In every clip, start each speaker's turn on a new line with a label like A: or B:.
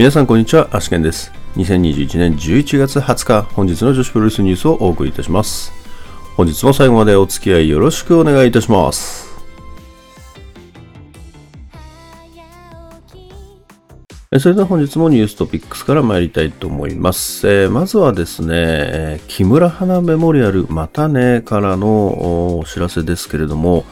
A: 皆さんこんにちは、アシケンです。2021年11月20日、本日の女子プロレスニュースをお送りいたします。本日も最後までお付き合いよろしくお願いいたします。それでは本日もニューストピックスから参りたいと思います。えーまずはですね、木村花メモリアルまたねからのお知らせですけれども、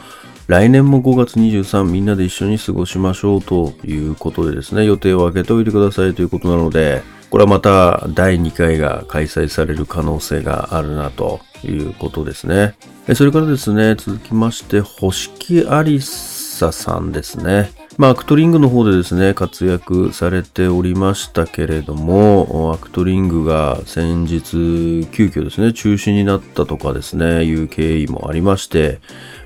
A: 来年も5月23みんなで一緒に過ごしましょうということでですね、予定を空けておいてくださいということなので、これはまた第2回が開催される可能性があるなということですね。それからですね、続きまして、星木ありささんですね。まあ、アクトリングの方でですね、活躍されておりましたけれども、アクトリングが先日、急遽ですね、中止になったとかですね、いう経緯もありまして、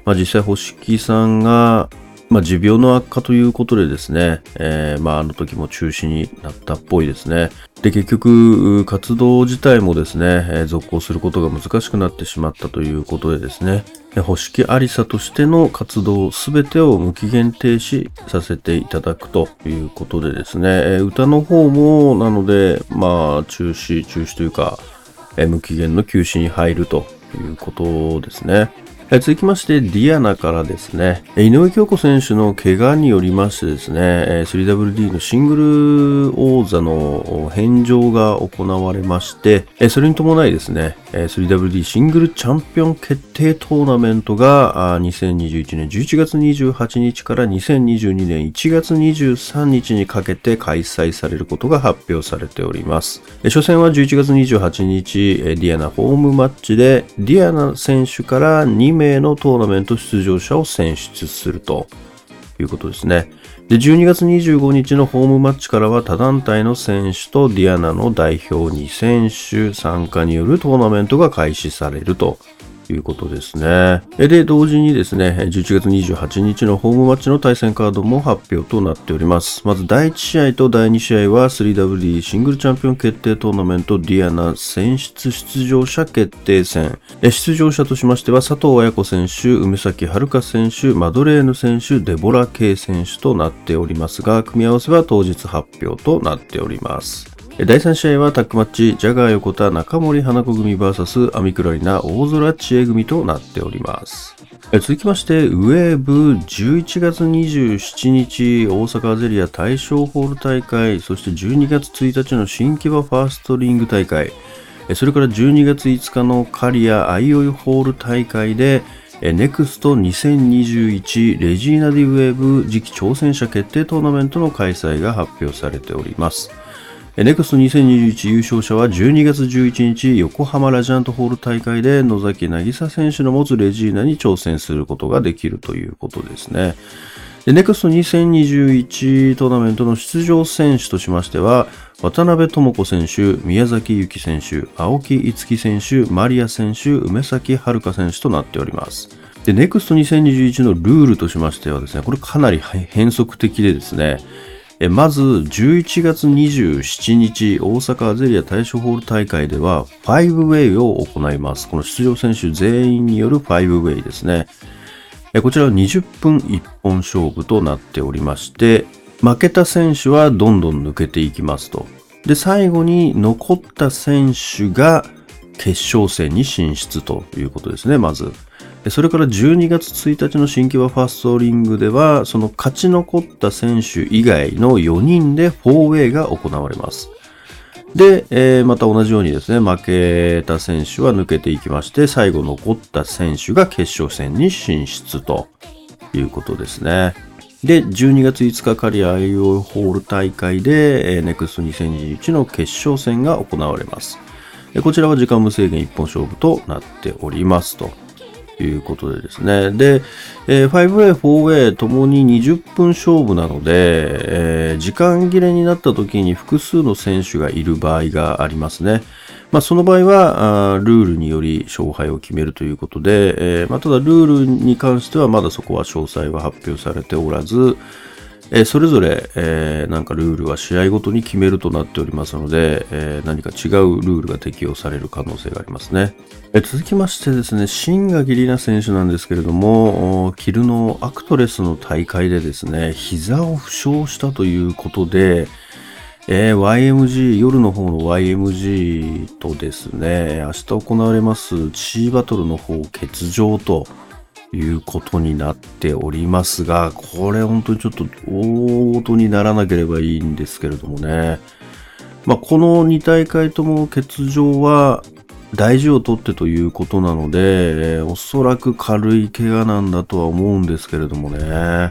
A: まあ、実際、星木さんが、まあ、持病の悪化ということでですね、えーまあ、あの時も中止になったっぽいですね。で、結局、活動自体もですね、続行することが難しくなってしまったということでですね、え星木ありさとしての活動すべてを無期限停止させていただくということでですね、歌の方も、なので、まあ、中止、中止というか、無期限の休止に入るということですね。え続きまして、ディアナからですね、井上京子選手の怪我によりましてですね、3WD のシングル王座の返上が行われまして、それに伴いですね、3WD シングルチャンピオン決定トーナメントが2021年11月28日から2022年1月23日にかけて開催されることが発表されております。初戦は11月28日、ディアナホームマッチで、ディアナ選手から2名のトーナメント出場者を選出するということですね。で、12月25日のホームマッチからは他団体の選手とディアナの代表2選手参加によるトーナメントが開始されるということですね。で、同時にですね、11月28日のホームマッチの対戦カードも発表となっております。まず第1試合と第2試合は 3WD シングルチャンピオン決定トーナメントディアナ選出出場者決定戦。出場者としましては佐藤綾子選手、梅咲遥選手、マドレーヌ選手、デボラ・ケイ選手となっておりますが、組み合わせは当日発表となっております。第3試合はタッグマッチ、ジャガー横田中森花子組 VS アミクラリナ大空知恵組となっております。続きまして、ウェーブ11月27日大阪アゼリア大正ホール大会、そして12月1日の新木場ファーストリング大会、それから12月5日のカリアアイオイホール大会で、ネクスト2021レジーナ・ディ・ウェーブ次期挑戦者決定トーナメントの開催が発表されております。ネクスト2021優勝者は12月11日横浜ラジアントホール大会で野崎渚選手の持つレジーナに挑戦することができるということですね。で、ネクスト2021トーナメントの出場選手としましては、渡辺智子選手、宮崎ゆき選手、青木いつき選手、マリア選手、梅崎遥選手となっております。ネクスト2021のルールとしましてはですね、これかなり変則的でですね、えまず11月27日大阪アゼリア大正ホール大会では 5way を行います。この出場選手全員による 5way ですね。えこちらは20分一本勝負となっておりまして、負けた選手はどんどん抜けていきますと。で、最後に残った選手が決勝戦に進出ということですね、まず。それから12月1日の新木場ファーストリングでは、その勝ち残った選手以外の4人で 4way が行われます。で、えーまた同じようにですね、負けた選手は抜けていきまして、最後残った選手が決勝戦に進出ということですね。で、12月5日カリア IO ホール大会で、えー、NEXT 2021の決勝戦が行われます。こちらは時間無制限一本勝負となっておりますと。いうことでですね。で、えー 5way、4way ともに20分勝負なので、えー時間切れになった時に複数の選手がいる場合がありますね。まあ、その場合はあルールにより勝敗を決めるということで、えーまあ、ただルールに関してはまだそこは詳細は発表されておらず、えそれぞれ、えーなんかルールは試合ごとに決めるとなっておりますので、えー何か違うルールが適用される可能性がありますね。え続きましてですね、新垣里奈選手なんですけれども、キルのアクトレスの大会でですね、膝を負傷したということで、えー、YMG、夜の方の YMG とですね、明日行われますチーバトルの方欠場ということになっておりますが、これ本当にちょっと大事にならなければいいんですけれどもね。まあ、この2大会とも欠場は大事をとってということなので、え、おそらく軽い怪我なんだとは思うんですけれどもね。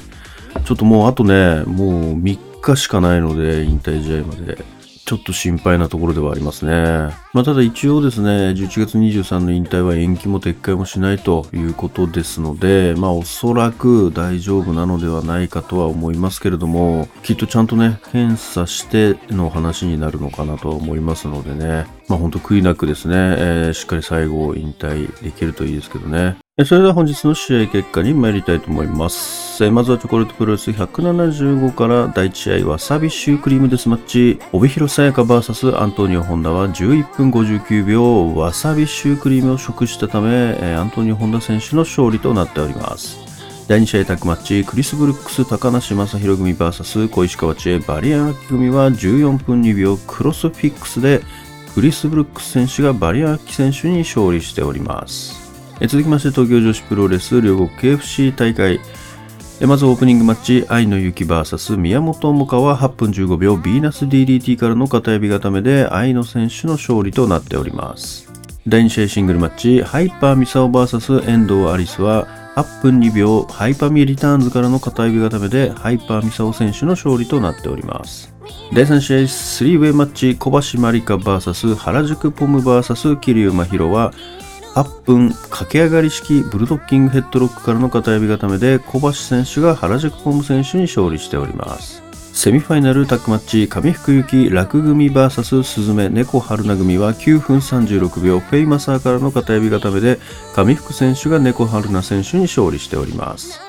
A: ちょっともうあとね、もう3日しかないので、引退試合まで。ちょっと心配なところではありますね。まあ、ただ一応ですね、11月23の引退は延期も撤回もしないということですので、まあおそらく大丈夫なのではないかとは思いますけれども、きっとちゃんとね、検査しての話になるのかなとは思いますのでね、まあ本当悔いなくですね、えー、しっかり最後引退できるといいですけどね。それでは本日の試合結果に参りたいと思います。まずはチョコレートプロレス175から第1試合はサビシュークリームデスマッチ、帯広さやか VS アントニオ・ホンダは11分59秒わさびシュークリームを食したため、アントニオ・ホンダ選手の勝利となっております。第2試合タッグマッチ、クリス・ブルックス、高梨正宏組 VS 小石川知恵、バリアンキ組は14分2秒クロスフィックスで、クリス・ブルックス選手がバリアンキ選手に勝利しております。続きまして東京女子プロレス両国 KFC 大会まずオープニングマッチ、愛の雪 VS 宮本萌歌は8分15秒、ヴィーナス DDT からの片指固めで愛の選手の勝利となっております。第2試合シングルマッチ、ハイパーミサオ VS 遠藤有栖は8分2秒、ハイパーミリターンズからの片エビ固めでハイパーミサオ選手の勝利となっております。第3試合、スリーウェイマッチ、小橋マリカ VS 原宿ポム VS 桐生真宙は8分駆け上がり式ブルドッキングヘッドロックからの片エビ固めで小橋選手が原宿ポム選手に勝利しております。セミファイナルタッグマッチ上福ゆき らく組 VS 鈴芽 猫はるな組は9分36秒フェイマサーからの片エビ固めで上福選手が猫春菜選手に勝利しております。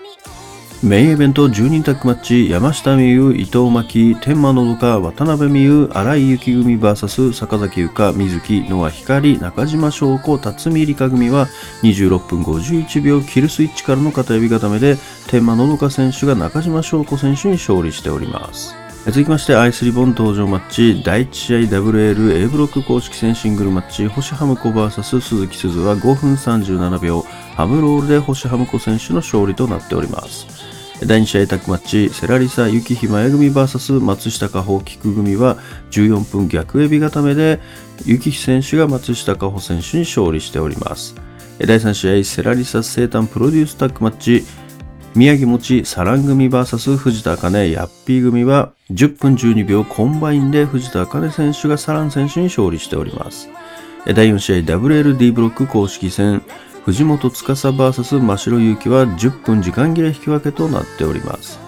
A: メインイベント10人タッグマッチ山下美優、伊藤真希、天満のどか、渡辺美優、荒井幸組 VS 坂崎優香、水木、野和光、中島翔子、辰巳理香組は26分51秒キルスイッチからの片指固めで天満のどか選手が中島翔子選手に勝利しております。続きましてアイスリボン登場マッチ第1試合 WL A ブロック公式戦シングルマッチ星ハムコ VS 鈴木鈴は5分37秒ハムロールで星ハムコ選手の勝利となっております。第2試合タッグマッチ、世羅りさ・雪妃魔矢組 VS 松下楓歩 キク組は14分逆エビ固めで、雪妃選手が松下楓歩選手に勝利しております。第3試合、世羅りさ・生誕プロデュースタッグマッチ、宮城もちサラン組 VS 藤田あかね Yappy組は10分12秒コンバインで藤田あかね選手がサラン選手に勝利しております。第4試合 WLD ブロック公式戦藤本司 VS 真城祐希は10分時間切れ引き分けとなっております。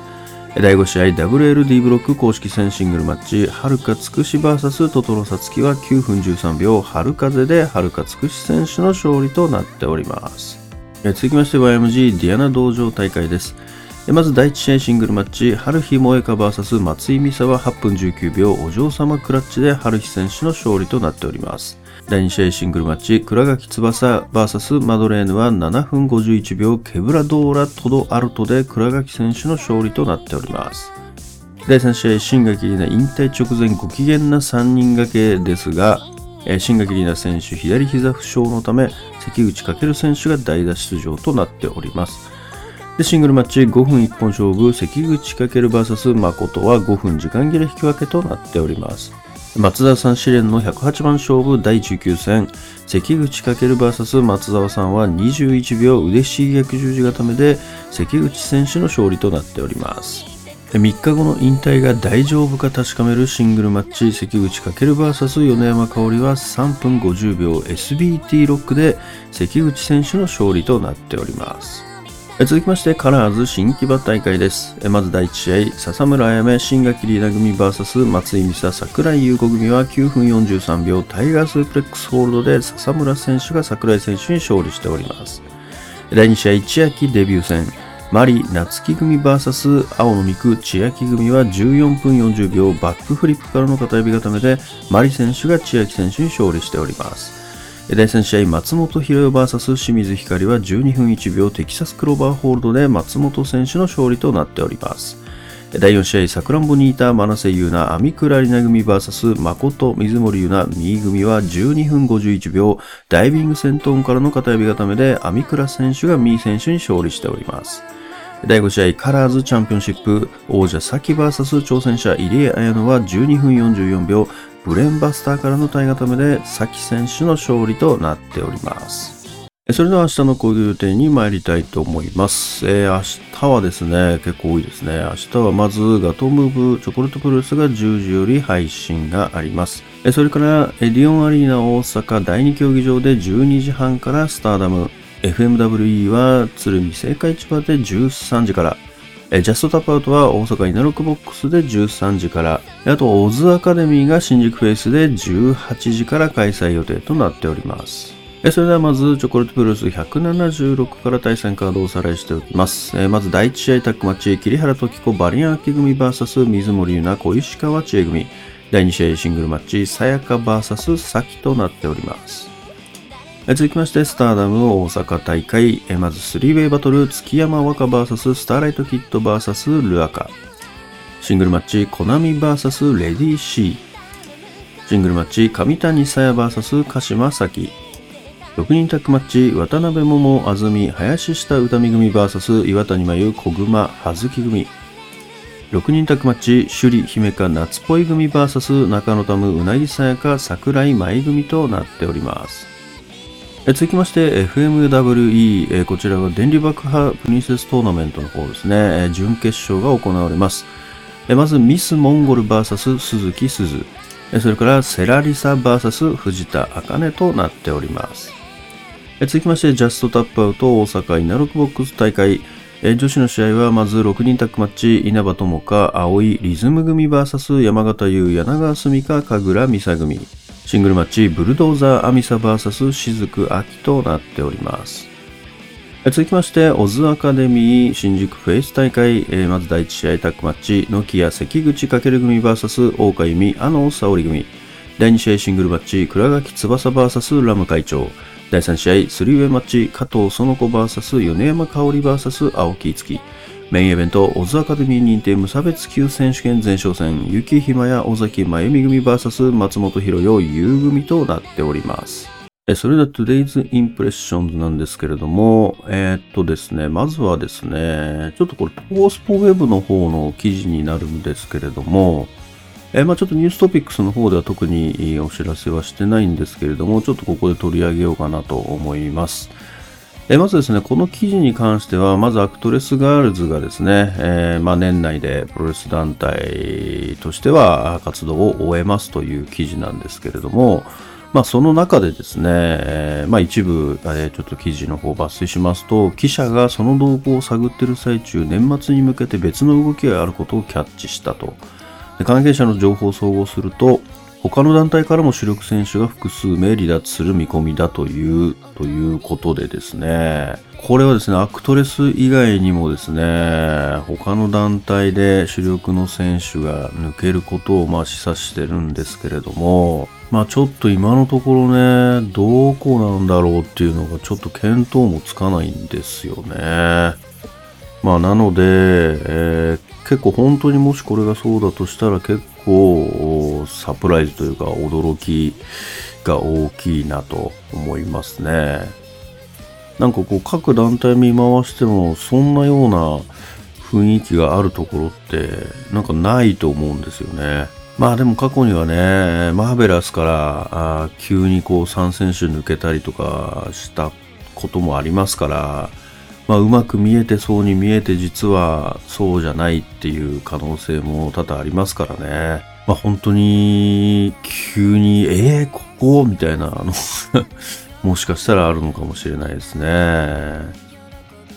A: 第5試合 WLD ブロック公式戦シングルマッチ、はるかつくし VS トトロサツキは9分13秒、春風ではるかつくし選手の勝利となっております。続きまして YMG ディアナ道場大会です。まず第1試合シングルマッチ、春日萌香 VS 松井美沙は8分19秒、お嬢様クラッチで春日選手の勝利となっております。第2試合シングルマッチ、倉垣翼 VS マドレーヌは7分51秒、ケブラドーラトドアルトで倉垣選手の勝利となっております。第3試合、新垣里奈引退直前ご機嫌な3人掛けですが、新垣里奈選手左膝負傷のため、関口翔選手が代打出場となっております。でシングルマッチ5分1本勝負、関口翔 VS 誠は5分時間切れ引き分けとなっております。松田さん試練の108番勝負第19戦、関口翔 VS 松沢さんは21秒腕刺激十字固めで関口選手の勝利となっております。3日後の引退が大丈夫か確かめるシングルマッチ関口翔 VS 米山香織は3分50秒 SBT ロックで関口選手の勝利となっております。続きまして、カラーズ新木場大会です。まず第1試合、笹村あやめ、新垣リーダー組 VS 松井美沙、桜井優子組は9分43秒、タイガースープレックスホールドで笹村選手が桜井選手に勝利しております。第2試合、千秋デビュー戦、マリ、夏木組 VS 青の肉、千秋組は14分40秒、バックフリップからの片指固めで、マリ選手が千秋選手に勝利しております。第3試合、松本博代 VS 清水光は12分1秒テキサスクローバーホールドで松本選手の勝利となっております。第4試合、さくらんぼにいた真瀬優奈、網倉里奈組 VS 誠水森優奈、右組は12分51秒、ダイビング戦闘からの片指固めで、網倉選手が右選手に勝利しております。第5試合、カラーズチャンピオンシップ、王者サキ VS 挑戦者入江彩乃は12分44秒、ブレンバスターからの体固めで、サキ選手の勝利となっております。それでは明日の講義予定に参りたいと思います。えー、明日はですね、結構多いですね。明日はまずガトムーブチョコレートプロレスが10時より配信があります。それからエディオンアリーナ大阪第2競技場で12時半からスターダム。FMWE は鶴見青果市場で13時から。えジャストタップアウトは大阪稲六ボックスで13時から。あと、オズアカデミーが新宿フェイスで18時から開催予定となっております。それではまず、チョコレートプロレス176から対戦カードをおさらいしておきます。まず、第1試合タッグマッチ、桐原時子バリアン秋組 VS 水森優奈小石川千恵組。第2試合シングルマッチ、さやか VS さきとなっております。続きまして、スターダム大阪大会。まず、スリーウェイバトル、月山若 VS スターライトキッド VS ルアカ。シングルマッチ、コナミ VS レディーシー。シングルマッチ、上谷さや VS 鹿島咲。6人タッグマッチ、渡辺桃、安住、林下歌見組 VS 岩谷真由、小熊、葉月組。6人タッグマッチ、首里、姫香、夏っぽい組 VS 中野タム、うなぎさやか、桜井舞組となっております。続きまして、FMWE、こちらは電流爆破プリンセストーナメントの方ですね、準決勝が行われます。まず、ミスモンゴル VS 鈴木鈴。それから、セラリサ VS 藤田茜となっております。続きまして、ジャストタップアウト大阪稲六ボックス大会。女子の試合はまず6人タッグマッチ、稲葉友香、青いリズム組 VS 山形優、柳川澄香、神楽美沙組。シングルマッチ、ブルドーザーアミサ VS 雫秋となっております。続きまして、オズアカデミー新宿フェイス大会、まず第1試合タッグマッチ、ノキア関口かける組 VS 大岡由美、あの沙織組。第2試合シングルマッチ、倉垣翼 VS ラム会長。第3試合、スリーウェイマッチ、加藤園子 VS 米山香織 VS 青木月。メインイベント、オズアカデミー認定無差別級選手権前哨戦、雪ひまや尾崎真由美組 VS 松本博代優組となっております。それでは Today's Impressions なんですけれども、えー、っとですね、まずはですね、ちょっとこれ、ポースポウェブの方の記事になるんですけれども、えー、まあちょっとニューストピックスの方では特にお知らせはしてないんですけれども、ちょっとここで取り上げようかなと思います。え、まずですね、この記事に関しては、まずアクトレスガールズがですね、えー、まあ年内でプロレス団体としては活動を終えますという記事なんですけれども、まあ、その中でですね、えー、まあ、一部、え、ちょっと記事の方を抜粋しますと、記者がその動向を探っている最中、年末に向けて別の動きがあることをキャッチしたと。関係者の情報を総合すると、他の団体からも主力選手が複数名離脱する見込みだという、ということでですね、これはですね、アクトレス以外にもですね、他の団体で主力の選手が抜けることをまあ示唆してるんですけれども、まあちょっと今のところね、どこなんだろうっていうのがちょっと見当もつかないんですよね。まあなので、えー、結構本当にもしこれがそうだとしたら結構サプライズというか驚きが大きいなと思いますね。なんかこう各団体見回してもそんなような雰囲気があるところってなんかないと思うんですよね。まあでも過去にはね、マーベラスからあ急にこう3選手抜けたりとかしたこともありますから、まあ、うまく見えてそうに見えて実はそうじゃないっていう可能性も多々ありますからね。まあ、本当に急に、えー、ここ？みたいな、あの もしかしたらあるのかもしれないですね。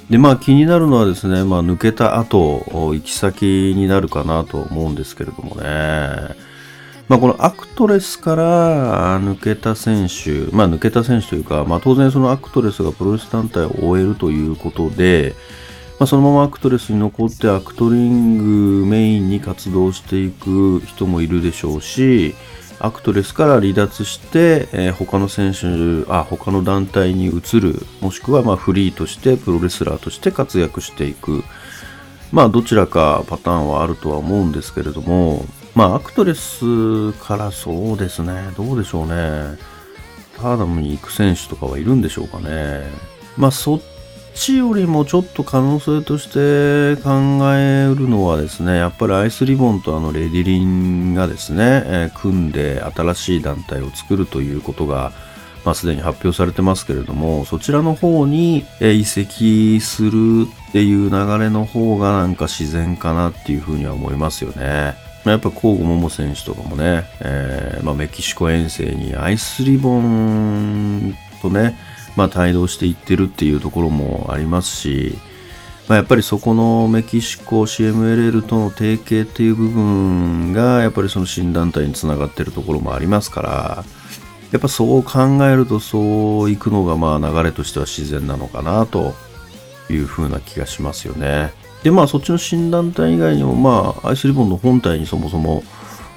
A: で、まあ気になるのはですね、まあ抜けた後、行き先になるかなと思うんですけれどもね。まあ、このアクトレスから抜けた選手、まあ、抜けた選手というか、まあ、当然そのアクトレスがプロレス団体を終えるということで、まあ、そのままアクトレスに残ってアクトリングメインに活動していく人もいるでしょうし、アクトレスから離脱して、えー、他の選手、あ、他の団体に移る、もしくはまあフリーとしてプロレスラーとして活躍していく。まあどちらかパターンはあるとは思うんですけれども、まあアクトレスからそうですね、どうでしょうね。ターダムに行く選手とかはいるんでしょうかね。まあそっちよりもちょっと可能性として考えるのはですね、やっぱりアイスリボンとあのレディリンがですね、えー、組んで新しい団体を作るということが、まあ、すでに発表されてますけれども、そちらの方に移籍するっていう流れの方がなんか自然かなっていうふうには思いますよね。やっぱ甲賀桃選手とかもね、えー、まあ、メキシコ遠征にアイスリボンとね、まあ、帯同していってるっていうところもありますし、まあ、やっぱりそこのメキシコ CMLL との提携っていう部分がやっぱりその新団体につながってるところもありますから、やっぱそう考えるとそう行くのがまあ流れとしては自然なのかなというふうな気がしますよね。でまあそっちの新団体以外にもまあアイスリボンの本体にそもそも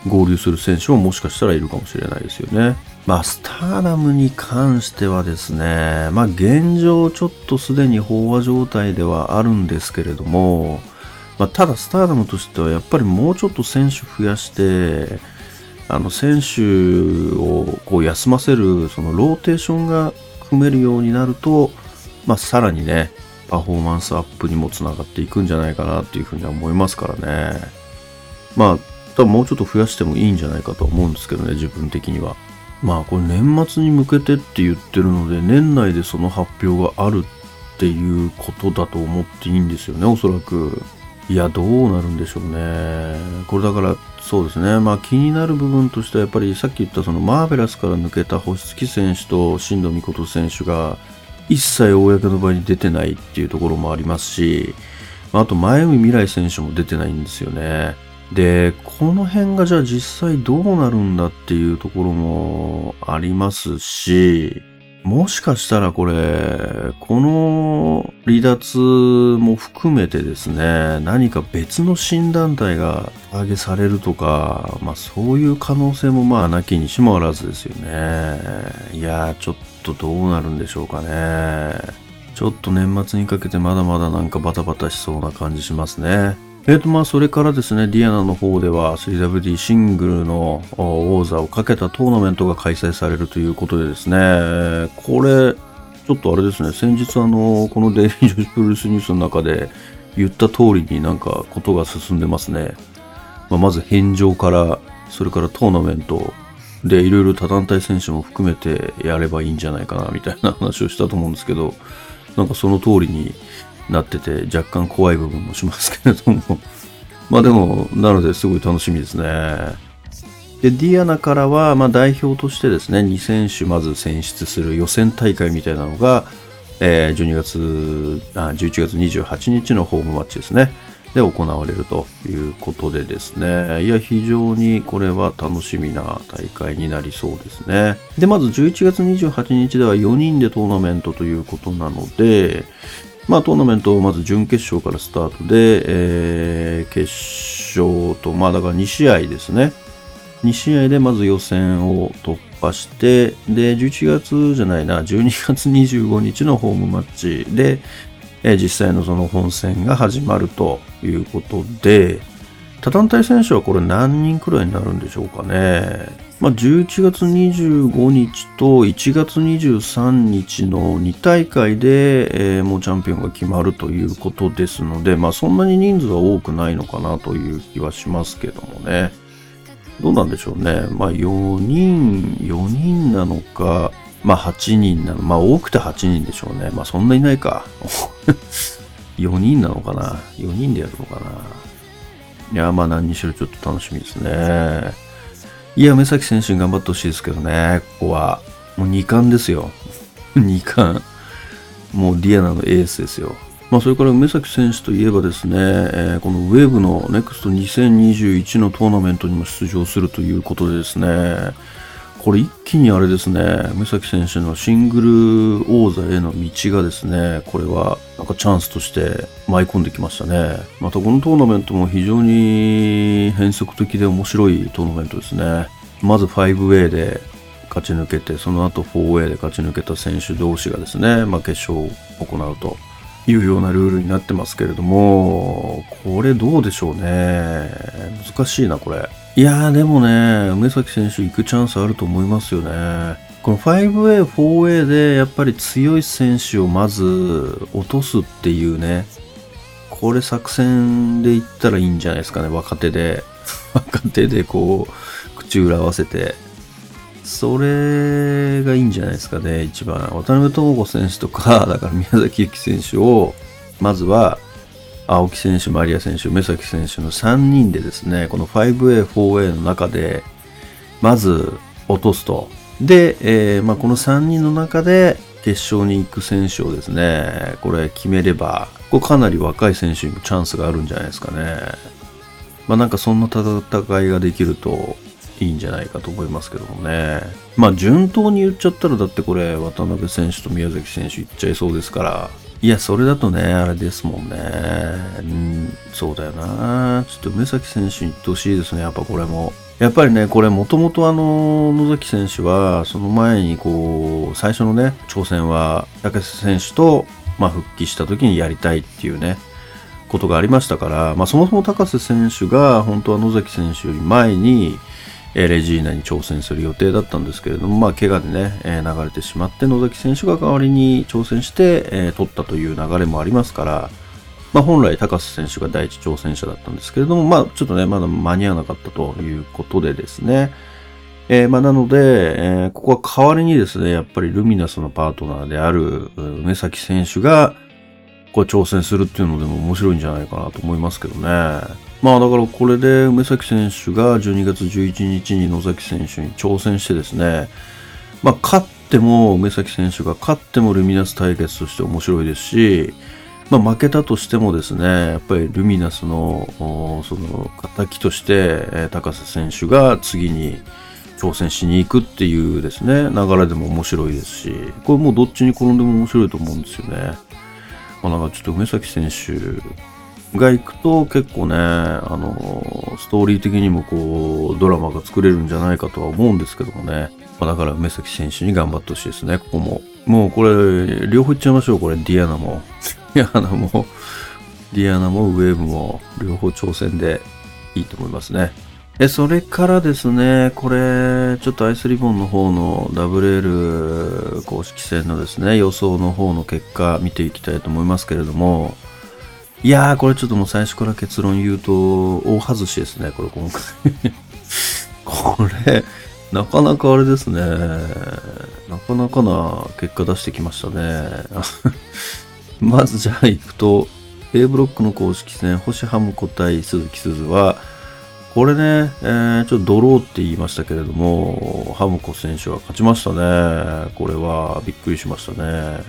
A: 合流する選手ももしかしたらいるかもしれないですよね。まあスターダムに関してはですね、まあ現状ちょっとすでに飽和状態ではあるんですけれども、まあ、ただスターダムとしてはやっぱりもうちょっと選手増やして、あの選手をこう休ませるそのローテーションが組めるようになると、まあ、さらにねパフォーマンスアップにもつながっていくんじゃないかなっていうふうには思いますからね。まあ多分もうちょっと増やしてもいいんじゃないかと思うんですけどね自分的には。まあこれ年末に向けてって言ってるので年内でその発表があるっていうことだと思っていいんですよねおそらく。いやどうなるんでしょうね。これだからそうですね、まあ、気になる部分としてはやっぱりさっき言ったそのマーベラスから抜けた星月選手と新藤美琴選手が一切公の場に出てないっていうところもありますし、あと前海未来選手も出てないんですよね。で、この辺がじゃあ実際どうなるんだっていうところもありますし、もしかしたらこれ、この離脱も含めてですね、何か別の新団体が上げされるとか、まあそういう可能性もまあなきにしもあらずですよね。いやー、ちょっとどうなるんでしょうかね。ちょっと年末にかけてまだまだなんかバタバタしそうな感じしますね。えーとまあ、それからですね、ディアナの方では 3WD シングルの王座をかけたトーナメントが開催されるということでですね、これ、ちょっとあれですね、先日あの、このデイリー女子プロレスニュースの中で言った通りになんかことが進んでますね。まあ、まず返上から、それからトーナメントでいろいろ他団体選手も含めてやればいいんじゃないかなみたいな話をしたと思うんですけど、なんかその通りになってて若干怖い部分もしますけれども まあでもなのですごい楽しみですねでディアナからはま代表としてですね2選手まず選出する予選大会みたいなのが、えー、12月あ11月28日のホームマッチですねで行われるということでですね。いや、非常にこれは楽しみな大会になりそうですね。で、まず11月28日では4人でトーナメントということなので、まあ、トーナメントまず準決勝からスタートで、えー、決勝と、まあ、だから2試合ですね。2試合でまず予選を突破して、で、11月じゃないな、12月25日のホームマッチで、えー、実際のその本戦が始まるということで、他団体選手はこれ何人くらいになるんでしょうかね。まあ、11月25日と1月23日の2大会で、えー、もうチャンピオンが決まるということですので、まあ、そんなに人数は多くないのかなという気はしますけどもね。どうなんでしょうね。まあ、4人、4人なのか、まあ、8人なの。まあ、多くて8人でしょうね。まあ、そんないないか。4人なのかな ?4 人でやるのかないや、まあ、何にしろちょっと楽しみですね。いや、目先選手に頑張ってほしいですけどね、ここは。もう2冠ですよ。2冠。もうディアナのエースですよ。まあ、それから梅崎選手といえばですね、えー、このウェーブの NEXT2021 のトーナメントにも出場するということでですね、これ一気にあれですね、目崎選手のシングル王座への道がですね、これはなんかチャンスとして舞い込んできましたね。またこのトーナメントも非常に変則的で面白いトーナメントですね。まず 5A で勝ち抜けて、その後 4A で勝ち抜けた選手同士がですね、まあ、決勝を行うというようなルールになってますけれども、これどうでしょうね。難しいな、これ。いやーでもね、梅崎選手行くチャンスあると思いますよね。この 5A、4A でやっぱり強い選手をまず落とすっていうね、これ作戦で言ったらいいんじゃないですかね、若手で。若手でこう、口裏合わせて。それがいいんじゃないですかね、一番。渡辺智子選手とか、だから宮崎幸選手を、まずは、青木選手、マリア選手、目崎選手の3人でですね、この 5A、4A の中で、まず落とすと。で、えー、まあ、この3人の中で決勝に行く選手をですね、これ決めれば、これかなり若い選手にもチャンスがあるんじゃないですかね。まあなんかそんな戦いができるといいんじゃないかと思いますけどもね。まあ順当に言っちゃったらだってこれ渡辺選手と宮崎選手いっちゃいそうですから。いや、それだとね、あれですもんね。うん、そうだよな。ちょっと梅崎選手に行ってほしいですね、やっぱこれも。やっぱりね、これもともとあの、野崎選手は、その前にこう、最初のね、挑戦は、竹瀬選手と、まあ、復帰した時にやりたいっていうね、ことがありましたから、まあ、そもそも高瀬選手が、本当は野崎選手より前に、えレジーナに挑戦する予定だったんですけれども、まあ、怪我でね、え流れてしまって、野崎選手が代わりに挑戦して、え取ったという流れもありますから、まあ、本来高瀬選手が第一挑戦者だったんですけれども、まあ、ちょっとね、まだ間に合わなかったということでですね、えー、まあ、なので、えー、ここは代わりにですね、やっぱりルミナスのパートナーである梅崎選手が、こう挑戦するっていうのでも面白いんじゃないかなと思いますけどね。まあだからこれで梅崎選手が12月11日に野崎選手に挑戦してですね、まあ勝っても梅崎選手が勝ってもルミナス対決として面白いですし、まあ、負けたとしてもですね、やっぱりルミナスの、その、敵として、高瀬選手が次に挑戦しに行くっていうですね、流れでも面白いですし、これもうどっちに転んでも面白いと思うんですよね。まあ、なんかちょっと梅崎選手が行くと結構ね、あの、ストーリー的にもこう、ドラマが作れるんじゃないかとは思うんですけどもね。ま、だから梅崎選手に頑張ってほしいですね、ここも。もうこれ、両方いっちゃいましょう、これ、ディアナも。ディアナも、ディアナもウェーブも両方挑戦でいいと思いますね。え、それからですね、これ、ちょっとアイスリボンの方の WL 公式戦のですね、予想の方の結果見ていきたいと思いますけれども、いやー、これちょっともう最初から結論言うと、大外しですね、これ今回これ、なかなかあれですね、なかなかな結果出してきましたね。まずじゃあ行くと、A ブロックの公式戦、星ハムコ対鈴木鈴は、これね、えー、ちょっとドローって言いましたけれども、ハムコ選手は勝ちましたね。これはびっくりしましたね。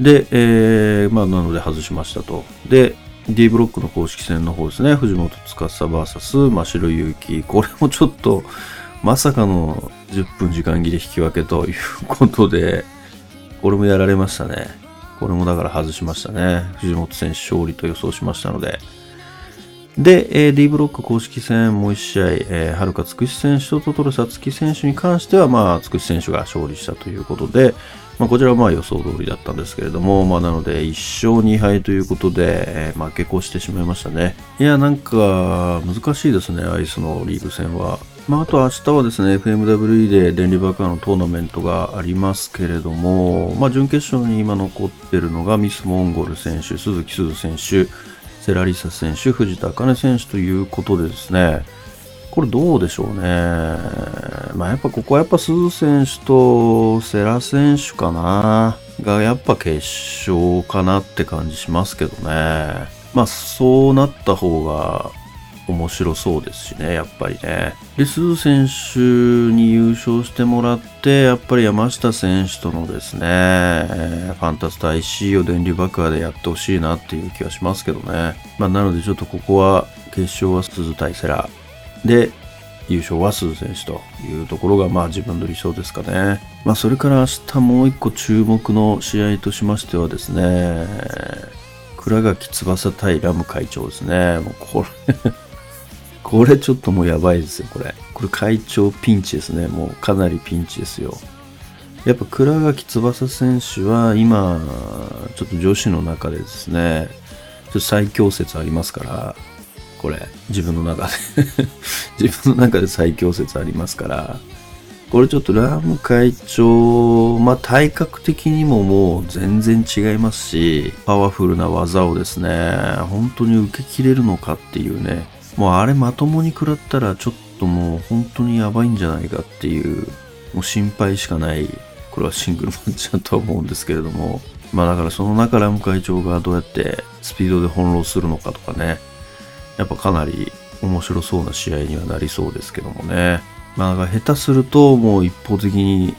A: で、えー、まあ、なので外しましたと。で、D ブロックの公式戦の方ですね、藤本司 VS 真城祐希。これもちょっと、まさかの10分時間切れ引き分けということで、これもやられましたね。これもだから外しましたね。藤本選手勝利と予想しましたので。で、えー、D ブロック公式戦もう1試合、えー、はるかつくし選手とトトロサツキ選手に関しては、まあ、つくし選手が勝利したということで、まあ、こちらはまあ予想通りだったんですけれども、まあ、なので1勝2敗ということで、えー、負け越してしまいましたね。いや、なんか難しいですね、アイスのリーグ戦は。まあ、あと明日はですね、FMWE で電離爆破のトーナメントがありますけれども、まあ、準決勝に今残ってるのがミス・モンゴル選手、鈴木鈴選手、セラリサ選手、藤田茜選手ということでですね、これどうでしょうね。まあやっぱここはやっぱ鈴選手とセラ選手かな。がやっぱ決勝かなって感じしますけどね。まあそうなった方が面白そうですしね、やっぱりね。で、鈴選手に優勝してもらって、やっぱり山下選手とのですね、ファンタスタ IC を電流爆破でやってほしいなっていう気はしますけどね。まあ、なのでちょっとここは決勝は鈴対セラで、優勝は鈴選手というところがまあ自分の理想ですかね。まあそれから明日もう一個注目の試合としましてはですね、倉垣翼対ラム会長ですね。もうこれ これちょっともうやばいですよ、これ。これ会長ピンチですね。もうかなりピンチですよ。やっぱ倉垣翼選手は今、ちょっと女子の中でですね、ちょっと最強説ありますから、これ、自分の中で。自分の中で最強説ありますから、これちょっとラム会長、まあ体格的にももう全然違いますし、パワフルな技をですね、本当に受け切れるのかっていうね、もうあれまともに食らったらちょっともう本当にやばいんじゃないかっていう、もう心配しかない、これはシングルマッチだとは思うんですけれども、まあだからその中ラム会長がどうやってスピードで翻弄するのかとかね、やっぱかなり面白そうな試合にはなりそうですけどもね。まあ、だから下手するともう一方的に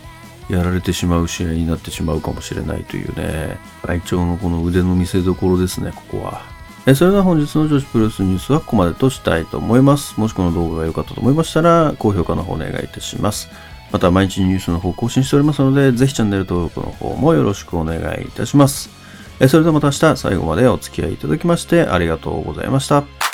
A: やられてしまう試合になってしまうかもしれないというね、会長のこの腕の見せ所ですね、ここは。えそれでは本日の女子プロレスニュースはここまでとしたいと思います。もしこの動画が良かったと思いましたら、高評価の方お願いいたします。また毎日ニュースの方更新しておりますので、ぜひチャンネル登録の方もよろしくお願いいたします。えそれではまた明日最後までお付き合いいただきましてありがとうございました。